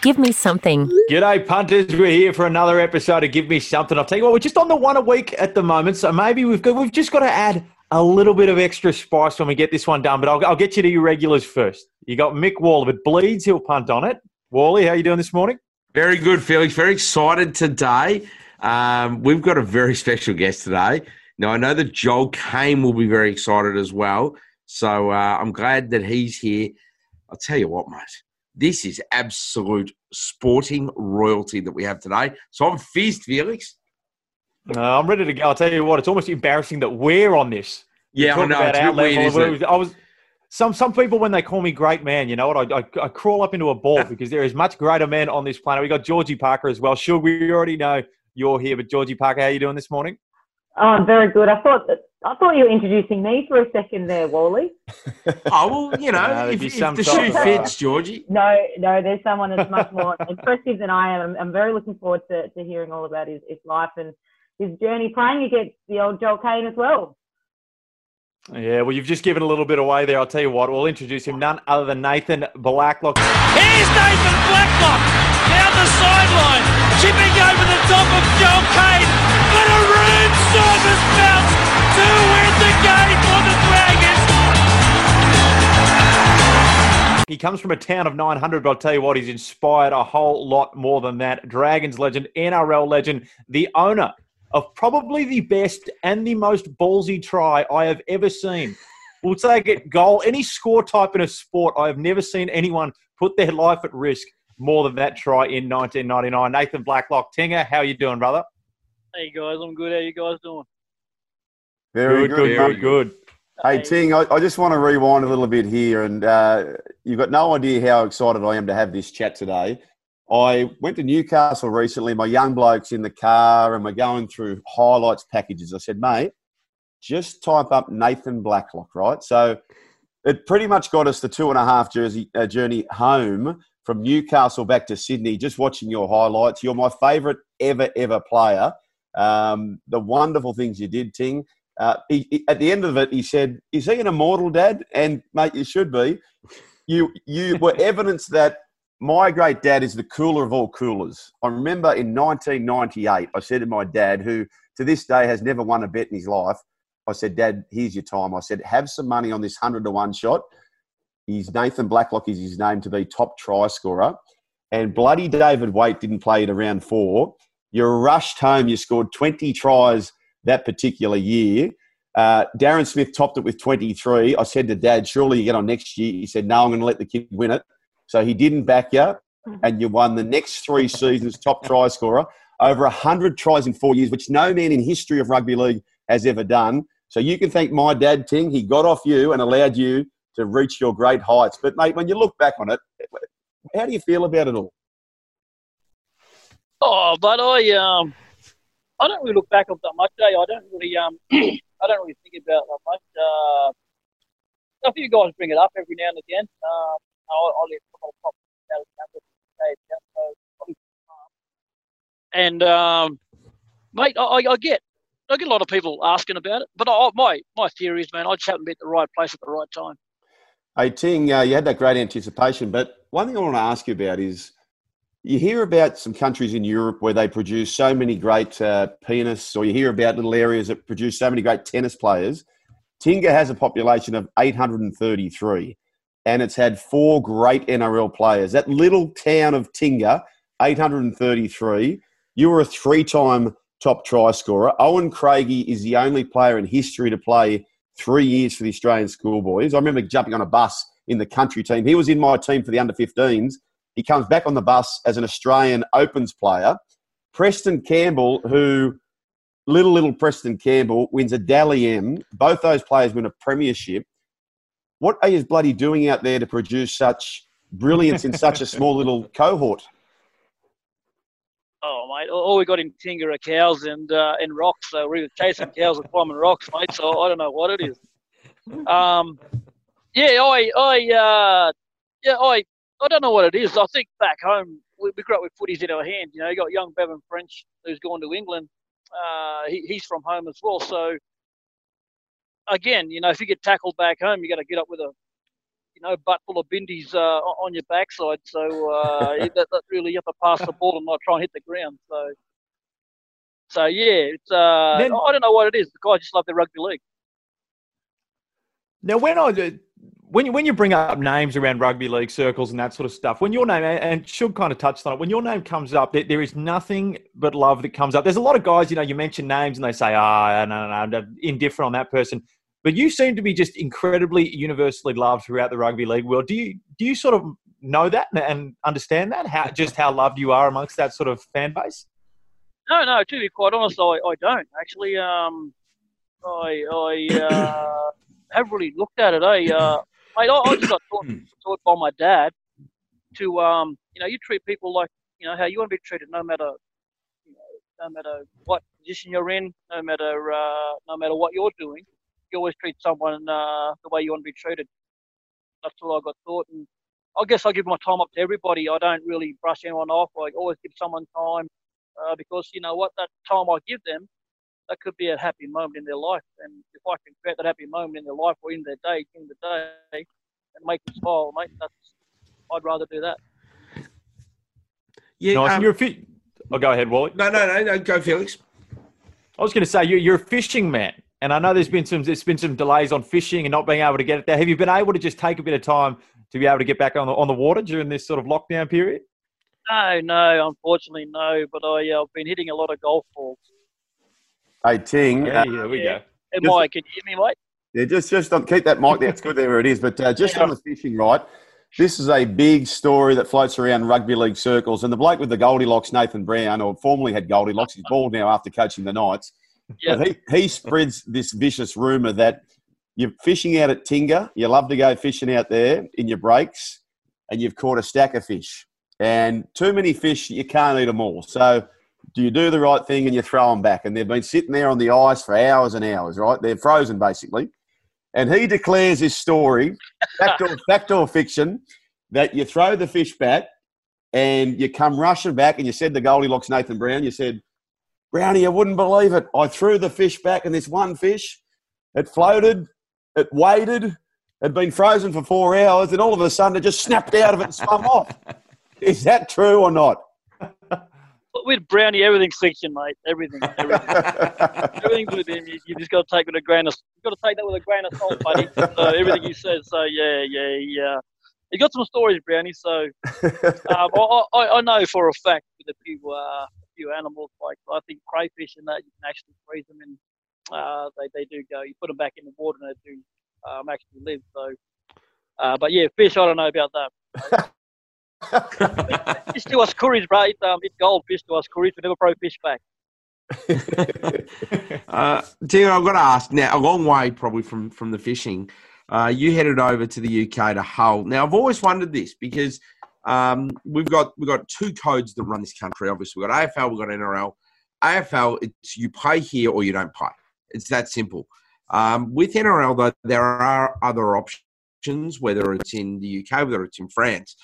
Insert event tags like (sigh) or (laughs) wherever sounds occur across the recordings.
Give me something. G'day, punters. We're here for another episode of Give Me Something. I'll tell you what, we're just on the one a week at the moment, so maybe we've got we've just got to add a little bit of extra spice when we get this one done. But I'll, I'll get you to your regulars first. You got Mick Wall. If it bleeds, he'll punt on it. Wally, how are you doing this morning? Very good, Felix. Very excited today. Um, we've got a very special guest today. Now, I know that Joel Caine will be very excited as well. So uh, I'm glad that he's here. I'll tell you what, mate this is absolute sporting royalty that we have today. So I'm fizzed, Felix. Uh, I'm ready to go. I'll tell you what, it's almost embarrassing that we're on this. Yeah, I know. It's level. Weird, I was some some people when they call me great man, you know what? I, I, I crawl up into a ball (laughs) because there is much greater men on this planet. We got Georgie Parker as well. Sure, we already know you're here, but Georgie Parker, how are you doing this morning? Oh, very good. I thought that I thought you were introducing me for a second there, Wally. (laughs) oh well, you know, (laughs) no, if, if the shoe uh, fits, Georgie. No, no, there's someone that's much more (laughs) impressive than I am. I'm, I'm very looking forward to, to hearing all about his, his life and his journey playing against the old Joel Caine as well. Yeah, well, you've just given a little bit away there. I'll tell you what, we'll introduce him, none other than Nathan Blacklock. Here's Nathan Blacklock down the sideline, chipping over the top of Joel Caine. But a bounce to win the game for the Dragons. He comes from a town of 900, but I'll tell you what, he's inspired a whole lot more than that. Dragons legend, NRL legend, the owner of probably the best and the most ballsy try I have ever seen. We'll take it goal, any score type in a sport. I have never seen anyone put their life at risk more than that try in 1999. Nathan Blacklock, Tinger, how you doing, brother? Hey guys, I'm good. How are you guys doing? Very good, good, good. good. Hey, Ting, I, I, just want to rewind a little bit here, and uh, you've got no idea how excited I am to have this chat today. I went to Newcastle recently. My young bloke's in the car, and we're going through highlights packages. I said, mate, just type up Nathan Blacklock, right? So it pretty much got us the two and a half jersey, uh, journey home from Newcastle back to Sydney, just watching your highlights. You're my favourite ever, ever player. Um, the wonderful things you did, Ting. Uh, he, he, at the end of it, he said, "Is he an immortal dad?" And mate, you should be. You you (laughs) were evidence that my great dad is the cooler of all coolers. I remember in 1998, I said to my dad, who to this day has never won a bet in his life, I said, Dad, here's your time. I said, have some money on this 100 to 1 shot. He's Nathan Blacklock is his name to be top try scorer. And bloody David Waite didn't play it around four. You rushed home. You scored 20 tries that particular year. Uh, Darren Smith topped it with 23. I said to Dad, surely you get on next year. He said, no, I'm going to let the kid win it. So he didn't back you, mm-hmm. and you won the next three seasons top try scorer. Over 100 tries in four years, which no man in history of rugby league has ever done. So you can thank my dad, Ting. He got off you and allowed you to reach your great heights. But, mate, when you look back on it, how do you feel about it all? Oh, but I um, I don't really look back on that much. Eh? I don't really um, (clears throat) I don't really think about that much. Uh, a few guys bring it up every now and again. Uh, and um, mate, I, I, get I get a lot of people asking about it, but I, my my theory is, man, I just happen to be at the right place at the right time. Hey Ting, uh, you had that great anticipation, but one thing I want to ask you about is you hear about some countries in Europe where they produce so many great uh, pianists, or you hear about little areas that produce so many great tennis players. Tingha has a population of 833 and it's had four great NRL players. That little town of Tingha, 833. You were a three time top try scorer. Owen Craigie is the only player in history to play three years for the Australian schoolboys. I remember jumping on a bus in the country team. He was in my team for the under 15s. He comes back on the bus as an Australian Opens player. Preston Campbell, who little, little Preston Campbell wins a Dally M. Both those players win a premiership. What are you bloody doing out there to produce such brilliance in such a (laughs) small little cohort? Oh, mate, all we got in Tingha are cows and uh, and rocks. So we're chasing cows and climbing rocks, mate. So I don't know what it is. Um, yeah, I, I, uh, yeah, I, I don't know what it is. I think back home we, we grew up with footies in our hand. You know, you got young Bevan French who's gone to England. Uh, he, he's from home as well. So again, you know, if you get tackled back home, you got to get up with a you know, butt full of bindies uh, on your backside. So uh, (laughs) that, that really you have to pass the ball and not try and hit the ground. So, so yeah, it's uh, Then- I don't know what it is. The guys just love the rugby league. Now, when I when you when you bring up names around rugby league circles and that sort of stuff, when your name and Shug kind of touched on it, when your name comes up, there, there is nothing but love that comes up. There's a lot of guys, you know, you mention names and they say, "Ah, no, no, no, I'm indifferent on that person." But you seem to be just incredibly universally loved throughout the rugby league world. Do you do you sort of know that and- and understand that how just how loved you are amongst that sort of fan base? No, no. To be quite honest, I, I don't actually. Um, I I uh, (coughs) haven't really looked at it. Eh? Uh, mate, I, I just got taught, (clears throat) taught by my dad to um, you know, you treat people like you know how you want to be treated, no matter you know, no matter what position you're in, no matter uh, no matter what you're doing. You always treat someone uh, the way you want to be treated. That's all I got taught, and I guess I give my time up to everybody. I don't really brush anyone off. I always give someone time uh, because you know what, that time I give them, that could be a happy moment in their life. And if I can create that happy moment in their life or in their day, in the day, and make them smile, mate, that's I'd rather do that. Yeah, nice. um, and you're a fi- oh, go ahead, Wally. no, no, no, no. Go, Felix. I was going to say you're, you're a fishing man, and I know there's been some there's been some delays on fishing and not being able to get it there. Have you been able to just take a bit of time to be able to get back on the on the water during this sort of lockdown period? No, no, unfortunately, no. But I, uh, I've been hitting a lot of golf balls. Hey, Ting. Yeah, uh, here we yeah. go. Am Just- I? Can you hear me, mate? Yeah, just just on, keep that mic there. It's good there it is. But uh, just on the fishing, right? This is a big story that floats around rugby league circles. And the bloke with the Goldilocks, Nathan Brown, or formerly had Goldilocks, he's bald now after coaching the Knights. Yeah. He, he spreads this vicious rumour that you're fishing out at Tingha. You love to go fishing out there in your breaks, and you've caught a stack of fish. And too many fish, you can't eat them all. So do you do the right thing and you throw them back? And they've been sitting there on the ice for hours and hours, right? They're frozen basically. And he declares his story, backdoor, (laughs) backdoor fiction, that you throw the fish back and you come rushing back. And you said to Goldilocks Nathan Brown, you said, Brownie, you wouldn't believe it. I threw the fish back, and this one fish, it floated, it waited, had been frozen for four hours, and all of a sudden it just snapped out of it and swam off. (laughs) Is that true or not? With Brownie, everything's fiction, mate. Everything, everything, (laughs) everything's with him. You, you just got to take it with a grain of. You got to take that with a grain of salt, buddy. So everything he says. So yeah, yeah, yeah. He got some stories, Brownie. So (laughs) um, I, I, I know for a fact with a few uh, a few animals like I think crayfish and that you can actually freeze them and uh, they they do go. You put them back in the water and they do um, actually live. So, uh, but yeah, fish. I don't know about that. (laughs) Fish to us Kooris, bro. It's, um, it's gold fish to us Kooris. We never pro fish back. (laughs) Uh, Tina, I've got to ask now, a long way probably from, from the fishing. Uh, you headed over to the UK to Hull. Now, I've always wondered this because um, we've got we've got two codes that run this country. Obviously, we've got AFL, we've got NRL. AFL, it's you play here or you don't play. It's that simple. Um, with NRL, though, there are other options, whether it's in the UK, whether it's in France.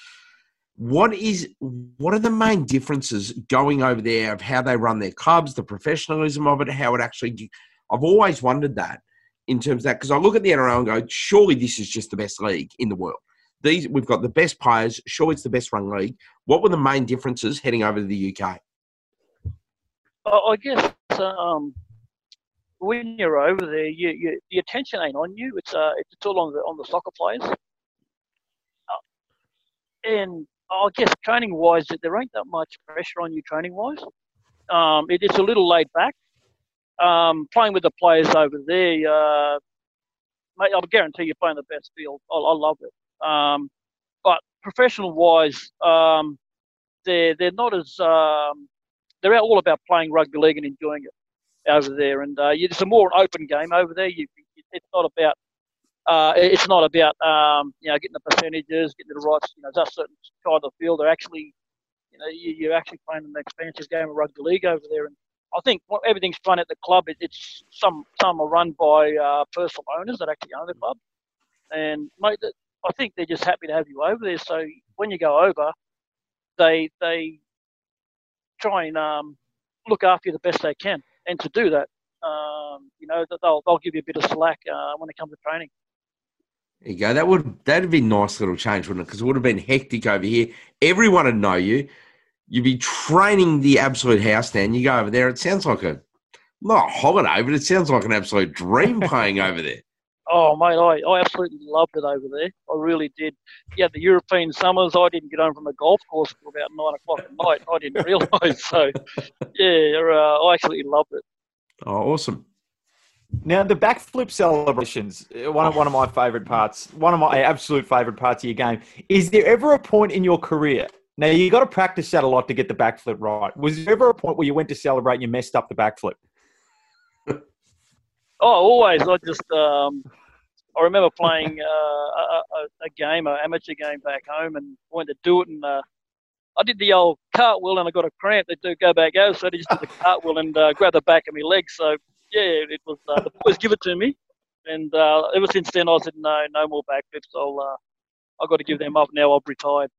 What is what are the main differences going over there of how they run their clubs, the professionalism of it, how it actually? I've always wondered that in terms of that because I look at the NRL and go, surely this is just the best league in the world. These we've got the best players. Surely it's the best run league. What were the main differences heading over to the UK? I, I guess um, when you're over there, you, you, the attention ain't on you. It's uh, it's all on the on the soccer players. Uh, and I guess training wise, there ain't that much pressure on you training wise. Um, it, it's a little laid back. Um, playing with the players over there, uh, mate, I'll guarantee you're playing the best field. I, I love it. Um, but professional wise, um, they're they're not as um, they're all about playing rugby league and enjoying it over there. And uh, it's a more open game over there. You, it's not about uh, it's not about um, you know getting the percentages, getting the rights. You know, that certain side of the field. They're actually, you know, you, you're actually playing an expansive game of rugby league over there. And I think what, everything's run at the club. It, it's some some are run by uh, personal owners that actually own the club. And mate, I think they're just happy to have you over there. So when you go over, they they try and um, look after you the best they can. And to do that, um, you know, they'll they'll give you a bit of slack uh, when it comes to training. You go. That would that'd be a nice little change, wouldn't it? Because it would have been hectic over here. Everyone would know you. You'd be training the absolute house down. You go over there. It sounds like a not a holiday, but it sounds like an absolute dream (laughs) playing over there. Oh, mate, I, I absolutely loved it over there. I really did. Yeah, the European summers, I didn't get home from the golf course until about nine o'clock at night. I didn't (laughs) realise. So, yeah, uh, I absolutely loved it. Oh, awesome. Now the backflip celebrations, uh, one of one of my favourite parts, one of my absolute favourite parts of your game. Is there ever a point in your career? Now you got to practice that a lot to get the backflip right. Was there ever a point where you went to celebrate and you messed up the backflip? (laughs) Oh, always. I just um, I remember playing uh, a, a, a game, an amateur game back home, and went to do it, and uh, I did the old cartwheel, and I got a cramp. They do go back out, so I just did the (laughs) cartwheel and uh, grab the back of my leg. So yeah, it was uh, the boys give it to me, and uh, ever since then I said no, no more backflips. I'll uh, I've got to give them up now. I've retired.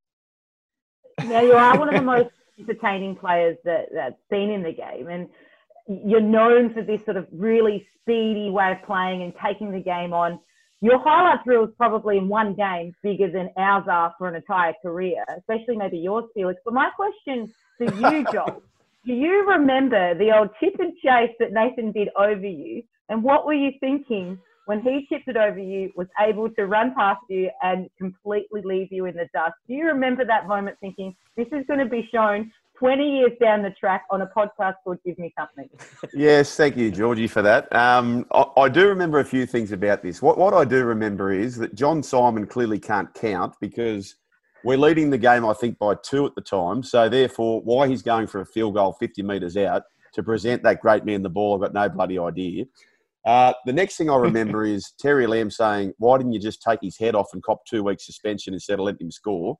Now you are one of the most (laughs) entertaining players that that's been in the game, and you're known for this sort of really speedy way of playing and taking the game on. Your highlight reel is probably in one game bigger than ours are for an entire career, especially maybe yours, Felix. But my question to you, (laughs) Joel, do you remember the old chip and chase that Nathan did over you? And what were you thinking when he chipped it over you, was able to run past you and completely leave you in the dust? Do you remember that moment thinking, this is going to be shown 20 years down the track on a podcast called Give Me Company. (laughs) Yes, thank you, Georgie, for that. Um, I, I, do remember a few things about this. What, what I do remember is that John Simon clearly can't count because we're leading the game, I think, by two at the time. So, therefore, why he's going for a field goal 50 metres out to present that great man the ball, I've got no bloody idea. Uh, the next thing I remember (laughs) is Terry Lamb saying, Why didn't you just take his head off and cop two weeks suspension instead of letting him score?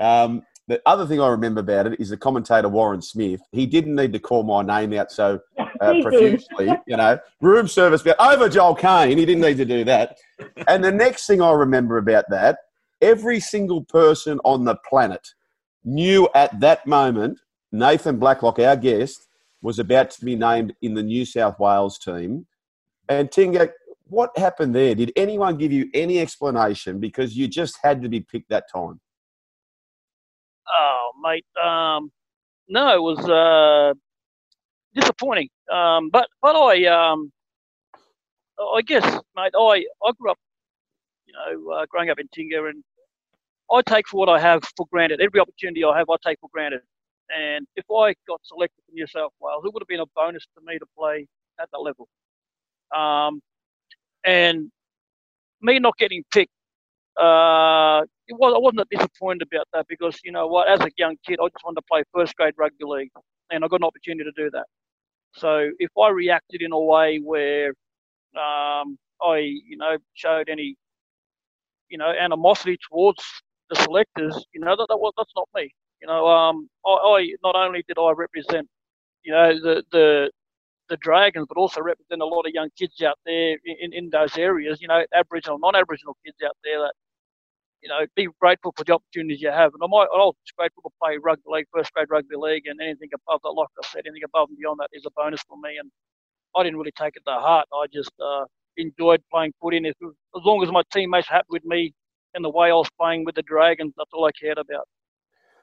Um, the other thing I remember about it is the commentator Warren Smith. He didn't need to call my name out so (laughs) uh, profusely, you know, room service over Joel Caine. He didn't need to do that. And the next thing I remember about that, every single person on the planet knew at that moment Nathan Blacklock, our guest, was about to be named in the New South Wales team. And Tinga, what happened there? Did anyone give you any explanation because you just had to be picked that time? Oh, mate. Um, no, it was uh, disappointing. Um, but but I um, I guess, mate. I I grew up, know, uh, growing up in Tingha, and I take for what I have for granted. Every opportunity I have, I take for granted. And if I got selected for New South Wales, it would have been a bonus to me to play at that level. Um, and me not getting picked uh, it was, I wasn't disappointed about that because you know what, as a young kid, I just wanted to play first grade rugby league, and I got an opportunity to do that. So if I reacted in a way where um, I, you know, showed any, you know, animosity towards the selectors, you know, that, that that's not me. You know, um, I, I not only did I represent, you know, the the the Dragons, but also represent a lot of young kids out there in, in those areas, you know, Aboriginal, non-Aboriginal kids out there that you know, be grateful for the opportunities you have. And I'm, I'm grateful to play rugby league, first grade rugby league, and anything above that, like I said, anything above and beyond that is a bonus for me. And I didn't really take it to heart. I just uh, enjoyed playing footy. And as long as my teammates happy with me and the way I was playing with the Dragons, that's all I cared about.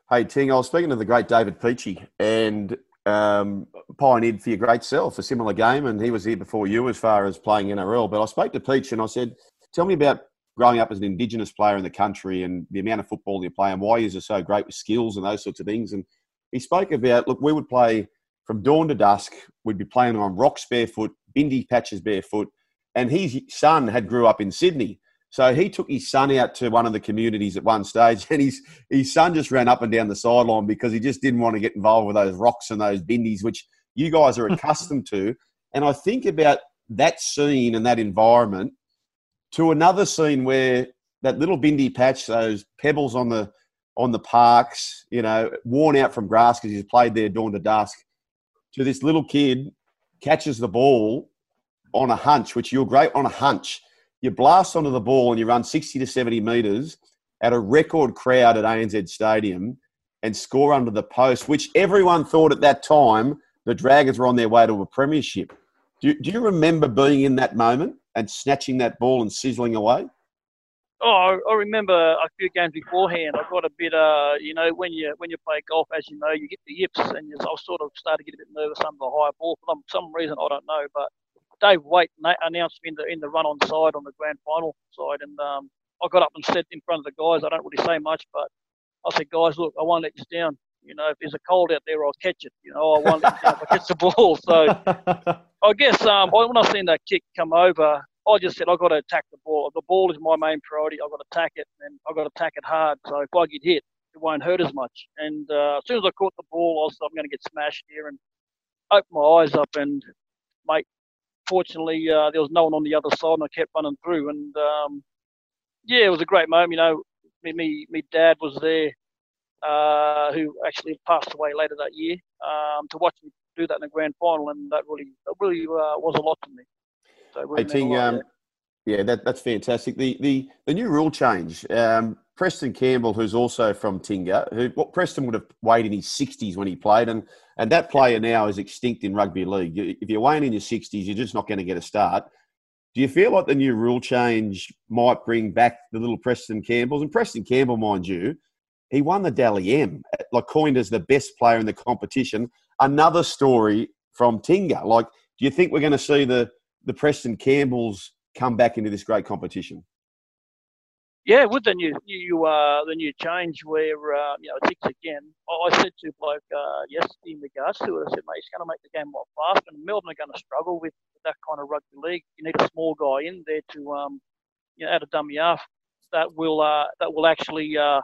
Hey, Ting, I was speaking to the great David Peachey and um, pioneered for your great self a similar game, and he was here before you as far as playing NRL. But I spoke to Peach and I said, Tell me about growing up as an Indigenous player in the country and the amount of football you play and why you're so great with skills and those sorts of things. And he spoke about, look, we would play from dawn to dusk. We'd be playing on rocks barefoot, bindi patches barefoot. And his son had grew up in Sydney. So he took his son out to one of the communities at one stage, (laughs) and his his son just ran up and down the sideline because he just didn't want to get involved with those rocks and those bindis, which you guys are (laughs) accustomed to. And I think about that scene and that environment to another scene where that little bindi patch, those pebbles on the on the parks, you know, worn out from grass because he's played there dawn to dusk, to this little kid catches the ball on a hunch, which you're great on a hunch. You blast onto the ball and you run 60 to 70 metres at a record crowd at ANZ Stadium and score under the post, which everyone thought at that time the Dragons were on their way to a premiership. Do, do you remember being in that moment? and snatching that ball and sizzling away? Oh, I remember a few games beforehand. I got a bit, uh, you know, when you when you play golf, as you know, you get the yips, and I sort of started to get a bit nervous under the high ball for some reason I don't know. But Dave Waite announced me in the in the run on side on the grand final side, and um, I got up and said in front of the guys. I don't really say much, but I said, guys, look, I won't let you down. You know, if there's a cold out there, I'll catch it. You know, I won't let you down if I catch the ball. (laughs) So I guess um, when I seen that kick come over, I just said I've got to attack the ball. The ball is my main priority. I've got to attack it, and I've got to attack it hard. So if I get hit, it won't hurt as much. And uh, as soon as I caught the ball, I was I'm going to get smashed here, and opened my eyes up, and mate, fortunately uh, there was no one on the other side, and I kept running through. And um, yeah, it was a great moment. You know, me, me, me dad was there, uh, who actually passed away later that year, um, to watch me do that in the grand final, and that really, that really uh, was a lot to me. So really hey, Ting, um, yeah, that, that's fantastic. The the the new rule change. Um, Preston Campbell, who's also from Tingha, who Preston would have weighed in his sixties when he played, and and that player now is extinct in rugby league. If you're weighing in your sixties, you're just not going to get a start. Do you feel like the new rule change might bring back the little Preston Campbells? And Preston Campbell, mind you, he won the Dally M, like coined as the best player in the competition. Another story from Tingha. Like, do you think we're going to see the the Preston Campbells come back into this great competition? Yeah, with the new uh, the new change where uh, you know six again, I said to bloke uh, yesterday in regards to it, I said, mate, it's going to make the game a lot faster, and Melbourne are going to struggle with that kind of rugby league. You need a small guy in there to um, you know, add a dummy half that will uh, that will actually uh,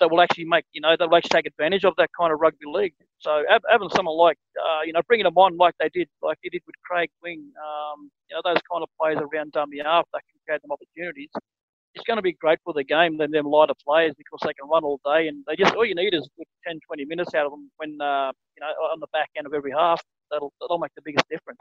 that will actually make you know that will actually take advantage of that kind of rugby league. So having someone like uh, you know bringing them on like they did like they did with Craig Wing, um, you know those kind of players around dummy half that can create them opportunities. It's going to be great for the game than them lighter players because they can run all day and they just all you need is 10, 20 minutes out of them when uh, you know on the back end of every half. That'll that'll make the biggest difference.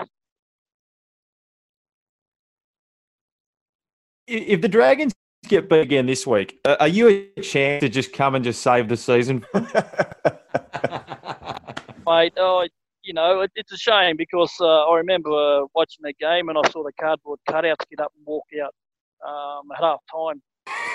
If the Dragons get big again this week. Uh, are you a chance to just come and just save the season? (laughs) Mate, oh, you know, it, it's a shame because uh, I remember uh, watching the game and I saw the cardboard cutouts get up and walk out um, at half time.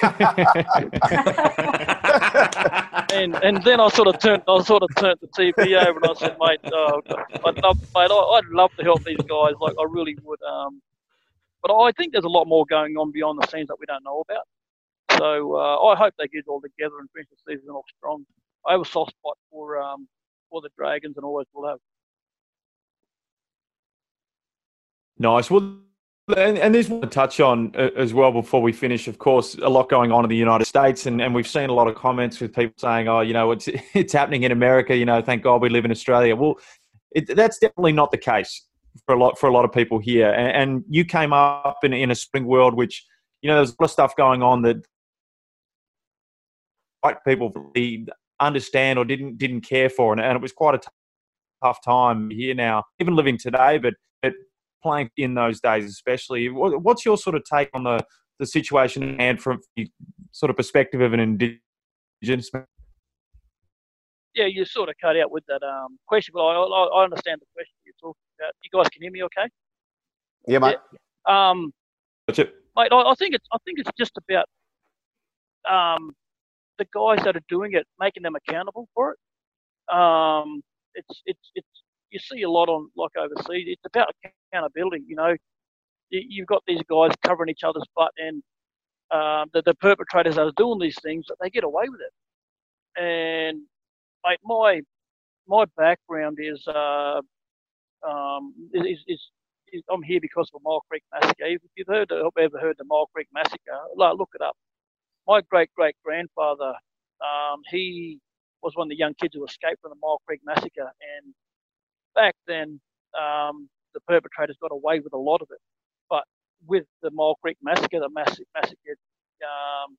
(laughs) and and then I sort of turned I sort of turned the TV over and I said, mate, oh, I'd love, mate, I'd love to help these guys. Like I really would. Um, but I think there's a lot more going on behind the scenes that we don't know about. So uh, I hope they get all together and finish the season off strong. I have a soft spot for um, for the Dragons and always will have. Nice. Well, and, and there's one to touch on uh, as well before we finish. Of course, a lot going on in the United States, and, and we've seen a lot of comments with people saying, "Oh, you know, it's (laughs) it's happening in America. You know, thank God we live in Australia." Well, it, that's definitely not the case for a lot for a lot of people here. And, and you came up in, in a spring world, which you know there's a lot of stuff going on that white people understand or didn't didn't care for, and, and it was quite a t- tough time here now, even living today, but playing in those days especially. What's your sort of take on the the situation and from the sort of perspective of an indigenous man? Yeah, you sort of cut out with that um, question, but I, I, I understand the question you're talking about. You guys can hear me okay? Yeah, mate. Yeah. Um, That's it. Mate, I, I, think it's I think it's just about um, the guys that are doing it, making them accountable for it. Um, it's it's it's you see a lot on like overseas. It's about accountability. You know, you've got these guys covering each other's butt, and um, the, the perpetrators are doing these things, but they get away with it. And mate, my my background is uh, um, is, is, is, I'm here because of the Myall Creek massacre. If you've heard, ever heard the Myall Creek massacre, like, look it up. My great great grandfather, um, he was one of the young kids who escaped from the Myall Creek massacre, and back then um, the perpetrators got away with a lot of it. But with the Myall Creek massacre, the massive massacre, um,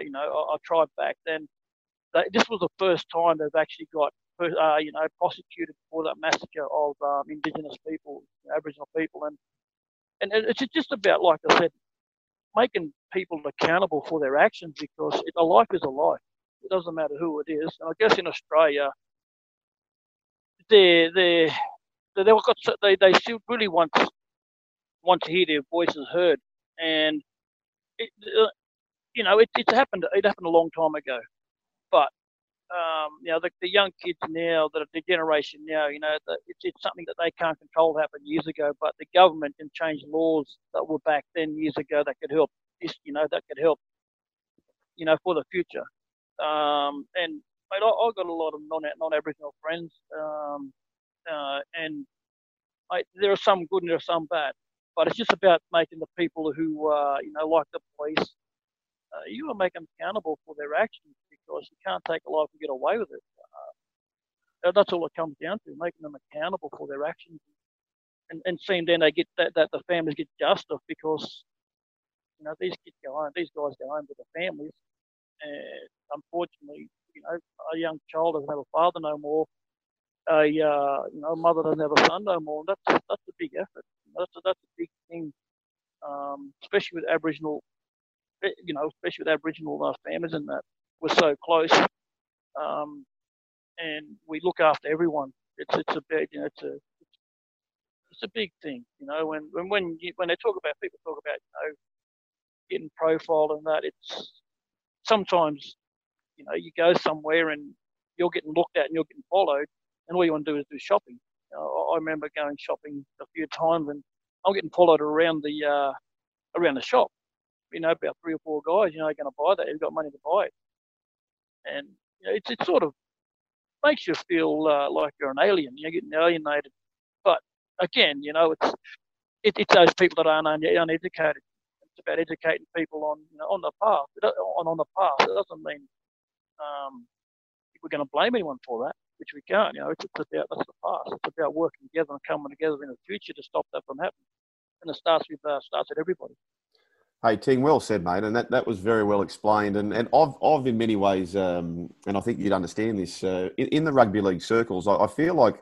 you know, I, I tried back then. They, this was the first time they've actually got uh, you know, prosecuted for that massacre of um, Indigenous people, Aboriginal people, and and it's just about, like I said, making people accountable for their actions because it, a life is a life. It doesn't matter who it is. And I guess in Australia, they they they got they they still really want want to hear their voices heard, and it, uh, you know, it, it's happened. It happened a long time ago, but um, you know, the, the young kids now, that the generation now, you know, the, it's, it's something that they can't control happened years ago, but the government can change laws that were back then years ago that could help this, you know, that could help, you know, for the future. Um, and mate, I, I got a lot of non non Aboriginal friends, um, uh, and mate, there are some good and there are some bad. But it's just about making the people who, uh, you know, like the police, uh, you got to make them accountable for their actions because you can't take a life and get away with it. Uh, that's all it comes down to, making them accountable for their actions, and and seeing then they get that, that the families get justice because you know these kids go home, these guys go home to their families, and unfortunately, you know, a young child doesn't have a father no more. A uh, you know, mother doesn't have a son no more. And That's that's a big effort. That's a, that's a big thing, um, especially with Aboriginal, eh, you know, especially with Aboriginal uh, families and that we're so close, um, and we look after everyone. It's it's a big, you know, it's a it's a big thing, you know. When when when you, when they talk about people talk about you know getting profiled and that, it's sometimes you know you go somewhere and you're getting looked at and you're getting followed, and all you want to do is do shopping. I remember going shopping a few times and I'm getting followed around the uh, around the shop. You know, about three or four guys. You know, going to buy that. You've got money to buy it and you know, it's it sort of makes you feel uh, like you're an alien. You're getting alienated. But again, you know, it's it, it's those people that aren't uneducated. It's about educating people on you know on the path. On on the path. It doesn't mean um, we're going to blame anyone for that, which we can't. You know, it's, it's about that's the past. It's about working together and coming together in the future to stop that from happening. And it starts with uh, starts with everybody. Hey, Ting, well said, mate, and that, that was very well explained. And and I've, I've in many ways, um, and I think you'd understand this, uh, in, in, the rugby league circles, I, I, feel like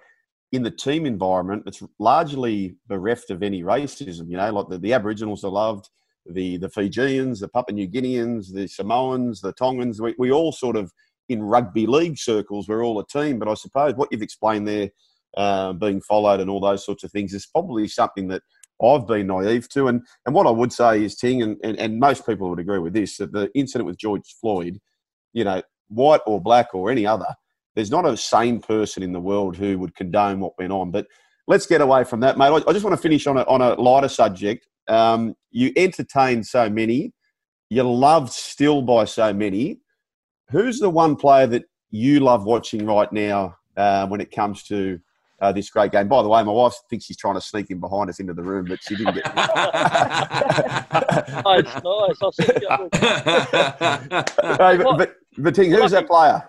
in the team environment, it's largely bereft of any racism. You know, like the, the Aboriginals are loved, the the Fijians, the Papua New Guineans, the Samoans, the Tongans. We, we all sort of in rugby league circles, we're all a team. But I suppose what you've explained there, uh, being followed and all those sorts of things, is probably something that I've been naive to. And, and what I would say is, Ting, and, and, and most people would agree with this, that the incident with George Floyd, you know, white or black or any other, there's not a sane person in the world who would condone what went on. But let's get away from that, mate. I just want to finish on a, on a lighter subject. Um, you entertain so many, you're loved still by so many. Who's the one player that you love watching right now uh, when it comes to uh, this great game. By the way, my wife thinks she's trying to sneak in behind us into the room, but she didn't get. (laughs) nice, nice. I'll see you. (laughs) hey, but, but, but Ting, who's that player?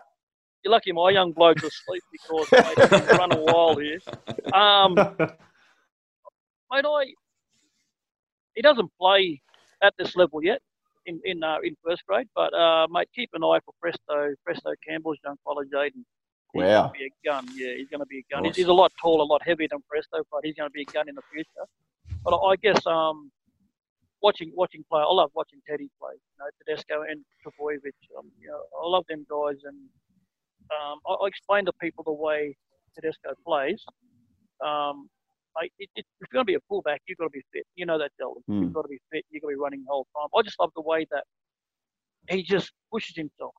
You're lucky my young bloke's asleep because mate, he's running wild here. Um, (laughs) mate, I he doesn't play at this level yet in in uh, in first grade, but uh, mate, keep an eye for Presto Presto Campbell's young fella Jayden. He's wow. going to be a gun. Yeah, he's going to be a gun. Awesome. He's, he's, a lot taller, a lot heavier than Presto, but he's going to be a gun in the future. But I guess um, watching watching play, I love watching Teddy play. You know, Tedesco and Trbojevic. Um, you know, I love them guys, and um, I, I, explain to people the way Tedesco plays. Um, I, it, it, if you're going to be a fullback, you've got to be fit. You know that, Dylan. Mm. You've got to be fit. You've got to be running the whole time. I just love the way that he just pushes himself.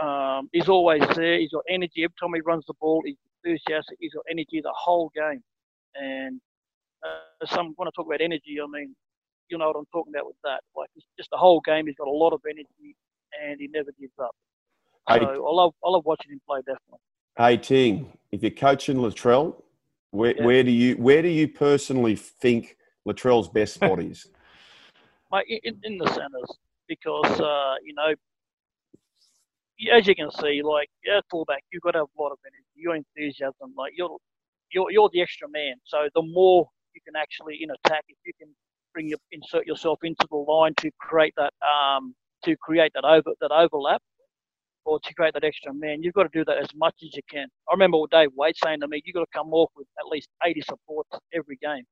Um, he's always there. He's got energy every time he runs the ball. He's enthusiastic. He's got energy the whole game. And uh, some when I talk about energy, I mean you know what I'm talking about with that. Like it's just the whole game. He's got a lot of energy, and he never gives up. So hey, I love I love watching him play. Definitely. Hey Ting, if you're coaching Latrell, where yeah. where do you where do you personally think Latrell's best spot is? (laughs) Mate, in, in the centres because uh, you know as you can see, like yeah, fullback, you've got to have a lot of energy, your enthusiasm. Like you're, you're, you're the extra man. So the more you can actually in attack, if you can bring your insert yourself into the line to create that um to create that over that overlap or to create that extra man, you've got to do that as much as you can. I remember Dave Waite saying to me, "You've got to come off with at least 80 supports every game."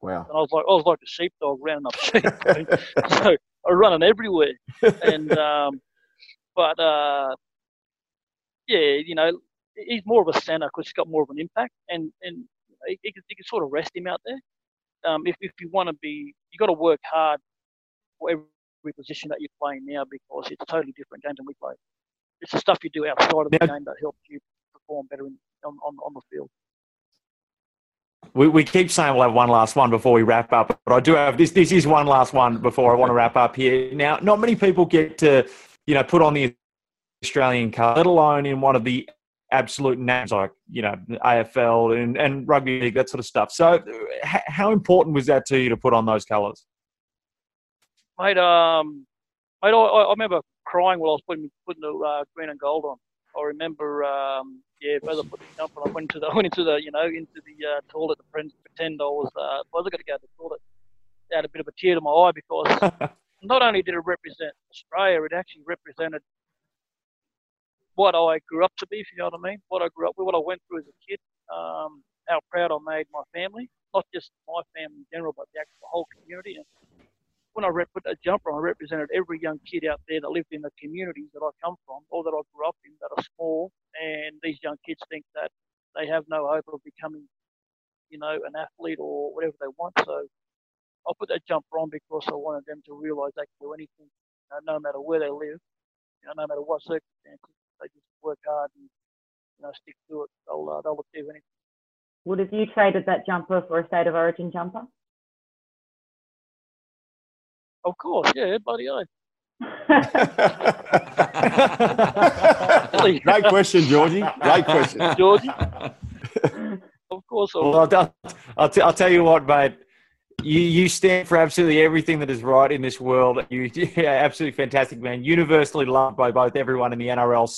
Wow. And I was like, I was like a sheepdog rounding up sheep. (laughs) (laughs) so I was running everywhere, and um, but uh, yeah, you know, he's more of a centre because he's got more of an impact, and and you, can, you can sort of rest him out there. Um, if if you want to be, you got to work hard for every position that you're playing now because it's a totally different game than we play. It's the stuff you do outside of the Yeah. game that helps you perform better in, on, on, on the field. We, we keep saying we'll have one last one before we wrap up, but I do have this. This is one last one before I want to wrap up here. Now, not many people get to, you know, put on the Australian colour, let alone in one of the absolute names like you know AFL and, and rugby league, that sort of stuff. So, h- how important was that to you to put on those colours? Mate, um, mate, I, I I remember crying while I was putting putting the uh, green and gold on. I remember, um, yeah, brother put the jump on. I went into the (laughs) went into the you know into the uh, toilet to pretend, I was uh, I was going to go to the toilet. I had a bit of a tear to my eye because (laughs) not only did it represent Australia, it actually represented what I grew up to be. If you know what I mean, what I grew up with, what I went through as a kid, um, how proud I made my family, not just my family in general, but the actual whole community. And when I put a jumper on, I represented every young kid out there that lived in the communities that I come from or that I grew up in that are small. And these young kids think that they have no hope of becoming, you know, an athlete or whatever they want. So I put that jumper on because I wanted them to realise they can do anything, you know, no matter where they live, you know, no matter what circumstances. They just work hard and you know stick to it. They'll uh, they'll achieve anything. Would have you traded that jumper for a state of origin jumper? Of course, yeah, buddy. I (laughs) Great question, Georgie. Great question. (laughs) Georgie. of course, I Well, I'll, I'll, t- I'll tell you what, mate. You, you stand for absolutely everything that is right in this world. You, (laughs) yeah, absolutely fantastic, man. Universally loved by both everyone in the NRL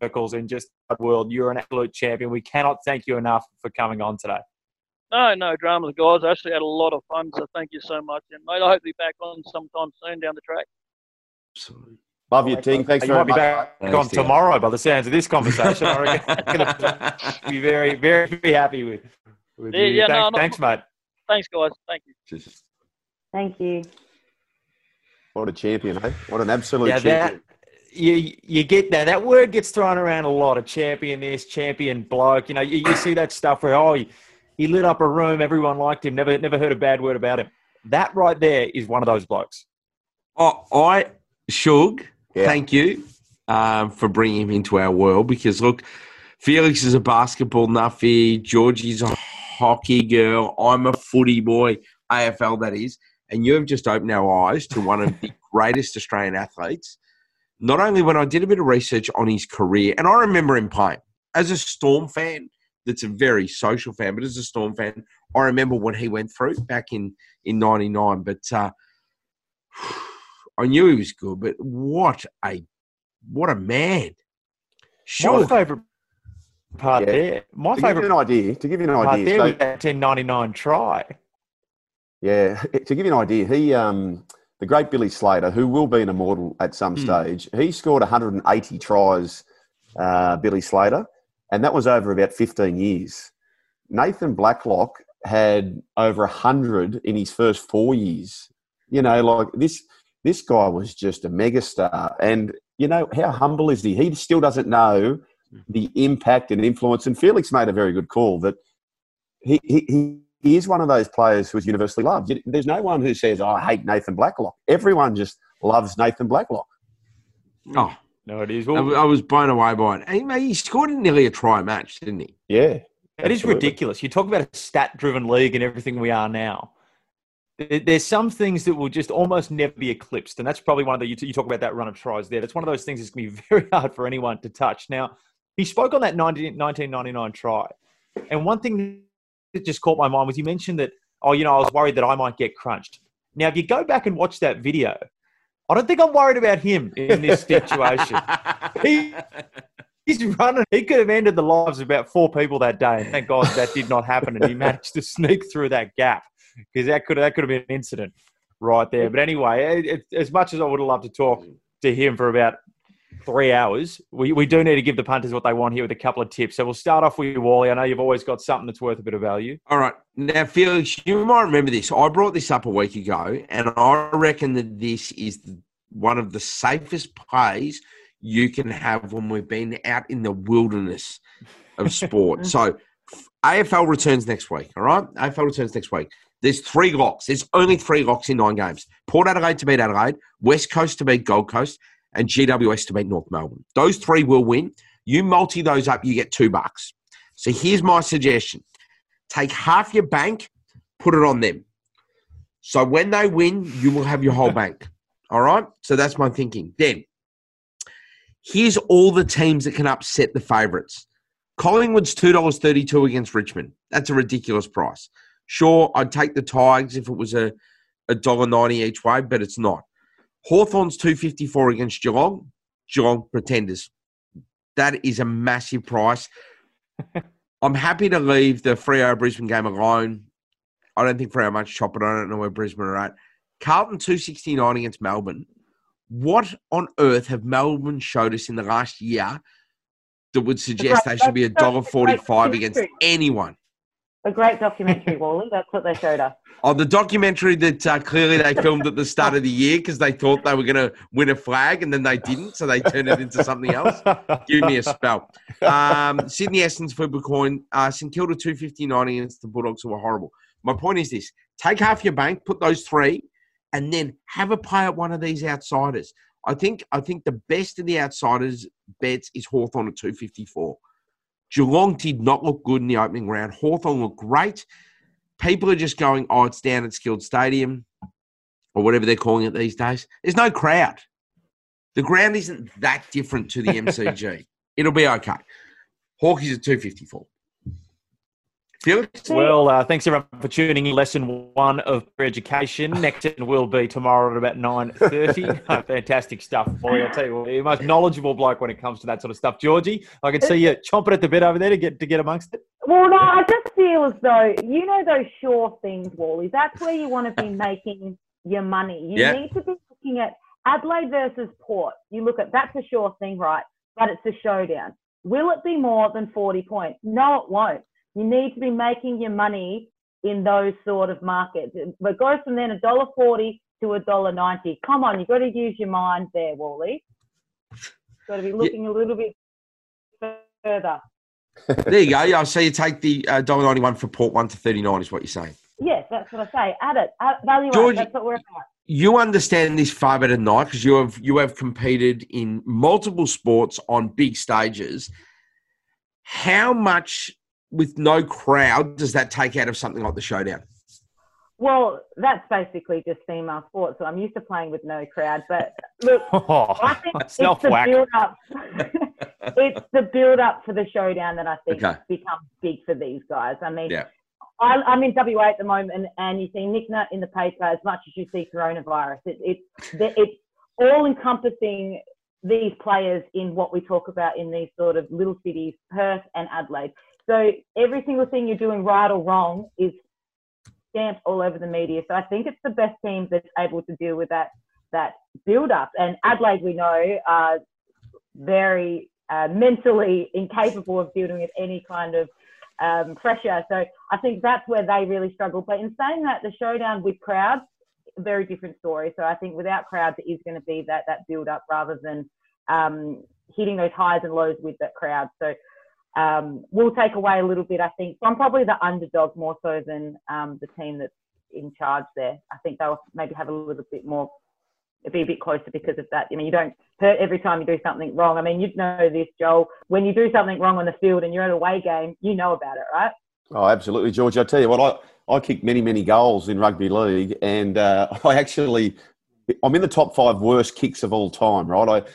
circles and just the world. You're an absolute champion. We cannot thank you enough for coming on today. No, no dramas, guys. I actually had a lot of fun, so thank you so much. And mate, I hope to be back on sometime soon down the track. Absolutely. Love you, Ting. Thanks you very might be back on tomorrow by the sounds of this conversation. I reckon (laughs) I'm be very, very, very happy with, with Yeah, you. yeah, thanks, no, no. thanks, mate. Thanks, guys. Thank you. Just- Thank you. What a champion, eh? What an absolute Yeah, champion. that you you get that. That word gets thrown around a lot. A champion, this champion bloke. You know, you, you see that stuff where oh, he, he lit up a room, everyone liked him, never never heard a bad word about him. That right there is one of those blokes. Oh, I, Shug, Yeah. thank you um, for bringing him into our world because, look, Felix is a basketball nuffy, Georgie's a hockey girl, I'm a footy boy, AFL that is, and you have just opened our eyes to one of the (laughs) greatest Australian athletes. Not only when I did a bit of research on his career, and I remember him playing as a Storm fan, that's a very social fan, but as a Storm fan, I remember what he went through back in in '99. But uh, (sighs) I knew he was good, but what a what a man! My Sure, favourite part Yeah. there. My To give you favourite an idea, to give you an idea, there so- was that 1099 try. Yeah, (laughs) to give you an idea, he, um, the great Billy Slater, who will be an immortal at some Hmm. stage, he scored 180 tries, uh, Billy Slater, and that was over about 15 years. Nathan Blacklock had over 100 in his first four years. You know, like this, this guy was just a megastar. And, you know, how humble is he? He still doesn't know mm-hmm. the impact and influence. And Felix made a very good call that he, he, he is one of those players who is universally loved. There's no one who says, oh, I hate Nathan Blacklock. Everyone just loves Nathan Blacklock. oh, No, it is. I, Well, I was blown away by it. And, mate, he scored nearly a try match, didn't he? Yeah. It is ridiculous. You talk about a stat driven league and everything we are now. There's some things that will just almost never be eclipsed. And that's probably one of the, you you talk about that run of tries there. That's one of those things that's going to be (laughs) very hard for anyone to touch. Now, he spoke on that 19, 1999 try. And one thing that just caught my mind was he mentioned that, oh, you know, I was worried that I might get crunched. Now, if you go back and watch that video, I don't think I'm worried about him in this (laughs) situation. He- He's running. He could have ended the lives of about four people that day. And thank God that did not happen. And he managed to sneak through that gap because that could that could have been an incident right there. But anyway, it, it, as much as I would have loved to talk to him for about three hours, we, we do need to give the punters what they want here with a couple of tips. So we'll start off with you, Wally. I know you've always got something that's worth a bit of value. All right. Now, Felix, you might remember this. I brought this up a week ago, and I reckon that this is one of the safest plays you can have when we've been out in the wilderness of sport. (laughs) so, AFL returns next week. All right. AFL returns next week. There's three locks. There's only three locks in nine games. Port Adelaide to beat Adelaide, West Coast to beat Gold Coast, and GWS to beat North Melbourne. Those three will win. You multi those up, you get two bucks. So here's my suggestion: take half your bank, put it on them. So when they win, you will have your whole (laughs) bank. All right. So that's my thinking. Then here's all the teams that can upset the favourites. Collingwood's two dollars thirty-two against Richmond. That's a ridiculous price. Sure, I'd take the Tigers if it was a a dollar ninety each way, but it's not. Hawthorn's two fifty-four against Geelong. Geelong pretenders. That is a massive price. (laughs) I'm happy to leave the Freo Brisbane game alone. I don't think Freo much chop it. I don't know where Brisbane are at. Carlton 269 against Melbourne. What on earth have Melbourne showed us in the last year that would suggest they should be a dollar forty-five against anyone? A great documentary, (laughs) Wally. That's what they showed us. Oh, the documentary that uh, clearly they filmed at the start of the year because they thought they were going to win a flag and then they didn't, so they turned it into something else. Give me a spell. Um, Sydney Essence for Bitcoin, uh, St Kilda two fifty nine against the Bulldogs, who were horrible. My point is this: take half your bank, put those three, and then have a play at one of these outsiders. I think I think the best of the outsiders bets is Hawthorn at two fifty four. Geelong did not look good in the opening round. Hawthorn looked great. People are just going, oh, it's down at Skilled Stadium or whatever they're calling it these days. There's no crowd. The ground isn't that different to the MCG. (laughs) It'll be okay. Hawkeys at 254. Felix? Well, uh, thanks everyone for tuning in. Lesson one of education. (laughs) Next session will be tomorrow at about nine thirty. (laughs) Oh, fantastic stuff, boy! I'll tell you, what, you're the most knowledgeable bloke when it comes to that sort of stuff, Georgie. I can see you chomping at the bit over there to get to get amongst it. Well, no, I just feel as though you know those sure things, Wally. That's where you want to be making your money. You Yeah. need to be looking at Adelaide versus Port. You look at that's a sure thing, right? But it's a showdown. Will it be more than forty points? No, it won't. You need to be making your money in those sort of markets. But it goes from then a dollar forty to a dollar ninety. Come on, you've got to use your mind there, Wally. Got to be looking a little bit further. (laughs) There you go. Yeah, so you take the uh, dollar ninety one for Port one to thirty nine is what you're saying. Yes, that's what I say. Add it. Add, value add. That's what we're about. You understand this far better than I because you have you have competed in multiple sports on big stages. How much with no crowd does that take out of something like the showdown? Well, that's basically just female sports. So I'm used to playing with no crowd. But look, (laughs) oh, I think it's the build up. (laughs) it's the build up for the showdown that I think Okay. becomes big for these guys. I mean, Yeah. I, I'm in WA at the moment, and, and you see Nic Nat in the paper as much as you see coronavirus. It, it, it's all encompassing these players in what we talk about in these sort of little cities, Perth and Adelaide. So every single thing you're doing right or wrong is stamped all over the media. So I think it's the best team that's able to deal with that that build up. And Adelaide, we know, are very uh, mentally incapable of dealing with any kind of um, pressure. So I think that's where they really struggle. But in saying that, the showdown with crowds, very different story. So I think without crowds, it is going to be that that build up rather than um, hitting those highs and lows with that crowd. So um, we'll take away a little bit, I think. I'm probably the underdog more so than um, the team that's in charge there. I think they'll maybe have a little bit more, be a bit closer because of that. I mean, you don't hurt every time you do something wrong. I mean, you'd know this, Joel. When you do something wrong on the field and you're at a away game, you know about it, right? Oh, absolutely, George. I tell you what, I, I kicked many, many goals in rugby league, and uh, (laughs) I actually, I'm in the top five worst kicks of all time, right? I,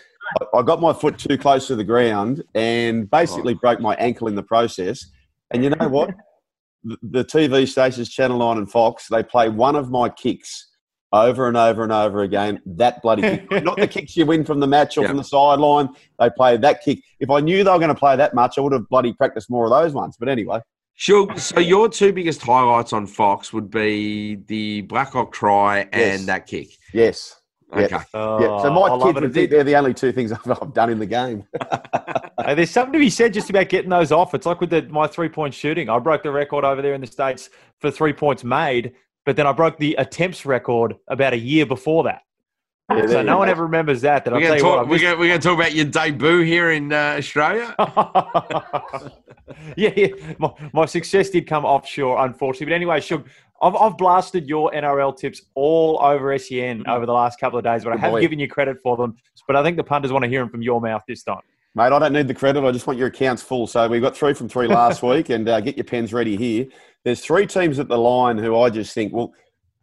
I got my foot too close to the ground and basically oh. broke my ankle in the process. And you know what? (laughs) the, TV stations, Channel 9 and Fox, they play one of my kicks over and over and over again. That bloody kick. (laughs) Not the kicks you win from the match or Yeah. from the sideline. They play that kick. If I knew they were going to play that much, I would have bloody practiced more of those ones. But anyway. Sure. So your two biggest highlights on Fox would be the Blacklock try and Yes. that kick. Yes. Yeah. Okay. Oh, Yeah, so my love kids, would think they're the only two things (laughs) I've, I've done in the game. (laughs) Hey, there's something to be said just about getting those off. It's like with the, my three point shooting. I broke the record over there in the States for three points made, but then I broke the attempts record about a year before that. Yeah, so you no one ever remembers that. That I'll We're tell going to you what, talk. I We're missed- going, we're going to talk about your debut here in uh, Australia. (laughs) yeah, yeah. My, my success did come offshore, unfortunately. But anyway, Shug, I've, I've blasted your NRL tips all over SEN Mm-hmm. over the last couple of days, but I have boy. given you credit for them. But I think the punters want to hear them from your mouth this time. Mate, I don't need the credit. I just want your accounts full. So we got three from three last (laughs) week, and uh, get your pens ready here. There's three teams at the line who I just think, well,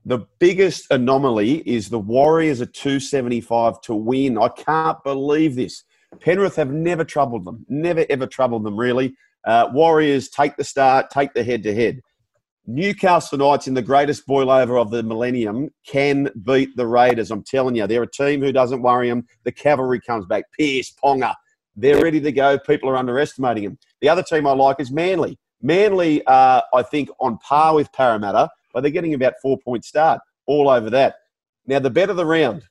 the biggest anomaly is the Warriors are 275 to win. I can't believe this. Penrith have never troubled them, never ever troubled them, really. Uh, Warriors take the start, take the head to head. Newcastle Knights in the greatest boil over of the millennium can beat the Raiders. I'm telling you, they're a team who doesn't worry them. The cavalry comes back. Pearce, Ponga, they're ready to go. People are underestimating them. The other team I like is Manly. Manly, uh, I think, on par with Parramatta, but they're getting about four point start all over that. Now, the bet of the round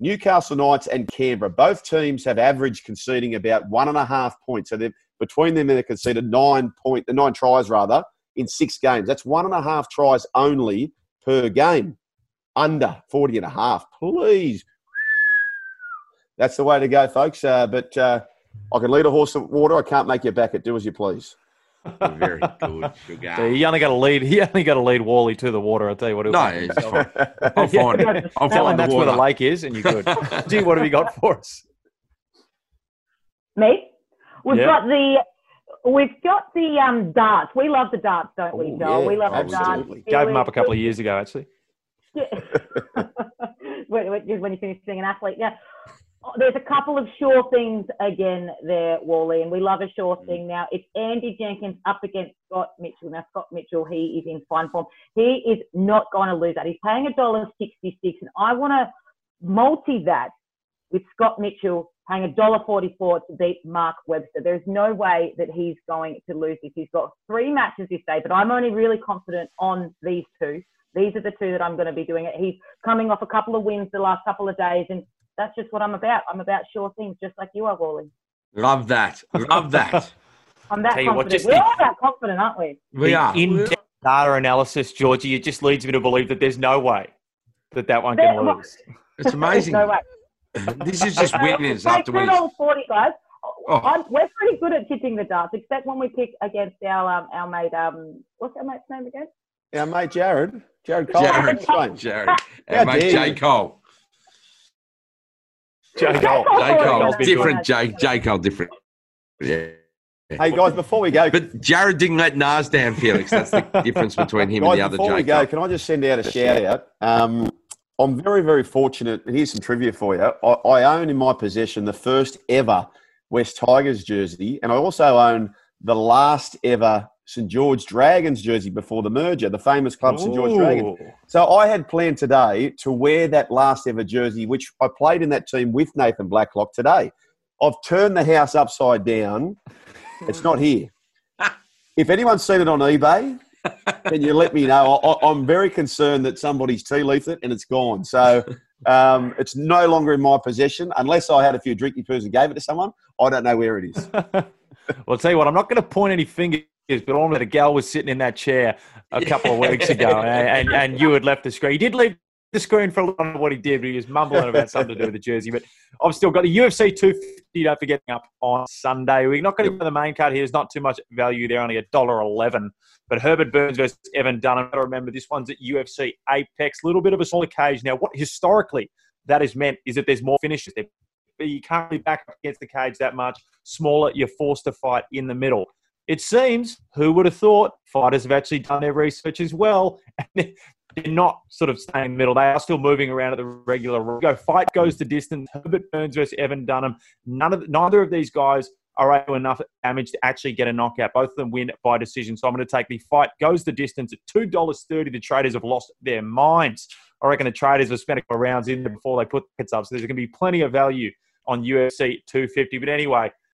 Newcastle Knights and Canberra. Both teams have averaged conceding about one and a half points. So between them, they've conceded nine point, nine tries rather in six games. That's one and a half tries only per game. Under 40 and a half. Please. That's the way to go, folks. Uh, but uh, I can lead a horse to water. I can't make you back it. Do as you please. Very good, sugar. So you only got to lead. He only got to lead Wally to the water. I'll tell you what. he'll No, do. it's fine. I'll find it. I'll Tell him find the that's where the lake is, and you're good. Gee, what have you got for us? Me? We've Yeah. got the we've got the um darts. We love the darts, don't we, Oh, Joel? yeah, we love the absolutely. darts. Gave them up a couple of years ago, actually. Yeah. (laughs) when, when when you finish being an athlete, yeah. Oh, There's a couple of sure things again there, Wally, and we love a sure thing. Now it's Andy Jenkins up against Scott Mitchell. Now Scott Mitchell, he is in fine form. He is not going to lose that. He's paying a dollar sixty-six, and I want to multi that with Scott Mitchell paying a dollar forty-four to beat Mark Webster. There's no way that he's going to lose this. He's got three matches this day, but I'm only really confident on these two. These are the two that I'm going to be doing it. He's coming off a couple of wins the last couple of days, and that's just what I'm about. I'm about sure things, just like you are, Wally. Love that. Love that. (laughs) I'm that Tell you what, confident. just We're the- all that confident, aren't we? We are. in-depth data analysis, Georgie. It just leads me to believe that there's no way that that one can There- lose. (laughs) It's amazing. no way. This is just winners Pay after two winners. dollars forty, guys. Oh. I'm, we're pretty good at tipping the darts, except when we pick against our um, our mate. Um, what's our mate's name again? Our mate Jared. Jared Cole. Jared. Explain. Jared. How Our mate dare J. Cole. J. J. Cole. Cole. J. Cole. Different J. J. Cole, different. Yeah. Hey, guys, before we go, But Jared didn't let Nas down, Felix. That's the difference between him and the other before we go, Cole. can I just send out a shout out? Um, I'm very, very fortunate. and Here's some trivia for you. I, I own in my possession the first ever West Tigers jersey, and I also own the last ever St George Dragons jersey before the merger, the famous club St George Dragons. Ooh. So I had planned today to wear that last ever jersey, which I played in that team with Nathan Blacklock today. I've turned the house upside down. It's not here. (laughs) If anyone's seen it on eBay, can you let me know? I, I'm very concerned that somebody's tea leafed it and it's gone. So um, it's no longer in my possession unless I had a few drinky poos and gave it to someone. I don't know where it is. (laughs) well, I'll tell you what, I'm not going to point any fingers, but I know the gal was sitting in that chair a couple of weeks ago, and, and, and you had left the screen. He did leave the screen for a lot of what he did, but he was mumbling about (laughs) something to do with the jersey. But I've still got the UFC 250, don't forget, up on Sunday. We're not going to go to the main card here. There's not too much value there, only $1.11. But Herbert Burns versus Evan Dunham. To remember, this one's at UFC Apex. A little bit of a smaller cage. Now, what historically that has meant is that there's more finishes. But you can't really back up against the cage that much. Smaller, you're forced to fight in the middle. It seems, who would have thought, fighters have actually done their research as well. And (laughs) they're not sort of staying middle. They are still moving around at the regular go. Fight goes the distance. Herbert Burns versus Evan Dunham. None of neither of these guys are able enough damage to actually get a knockout. Both of them win by decision. So I'm going to take the fight goes the distance at two dollars thirty. The traders have lost their minds. I reckon the traders have spent a couple rounds in there before they put the hits up. So there's going to be plenty of value on UFC 250. But anyway,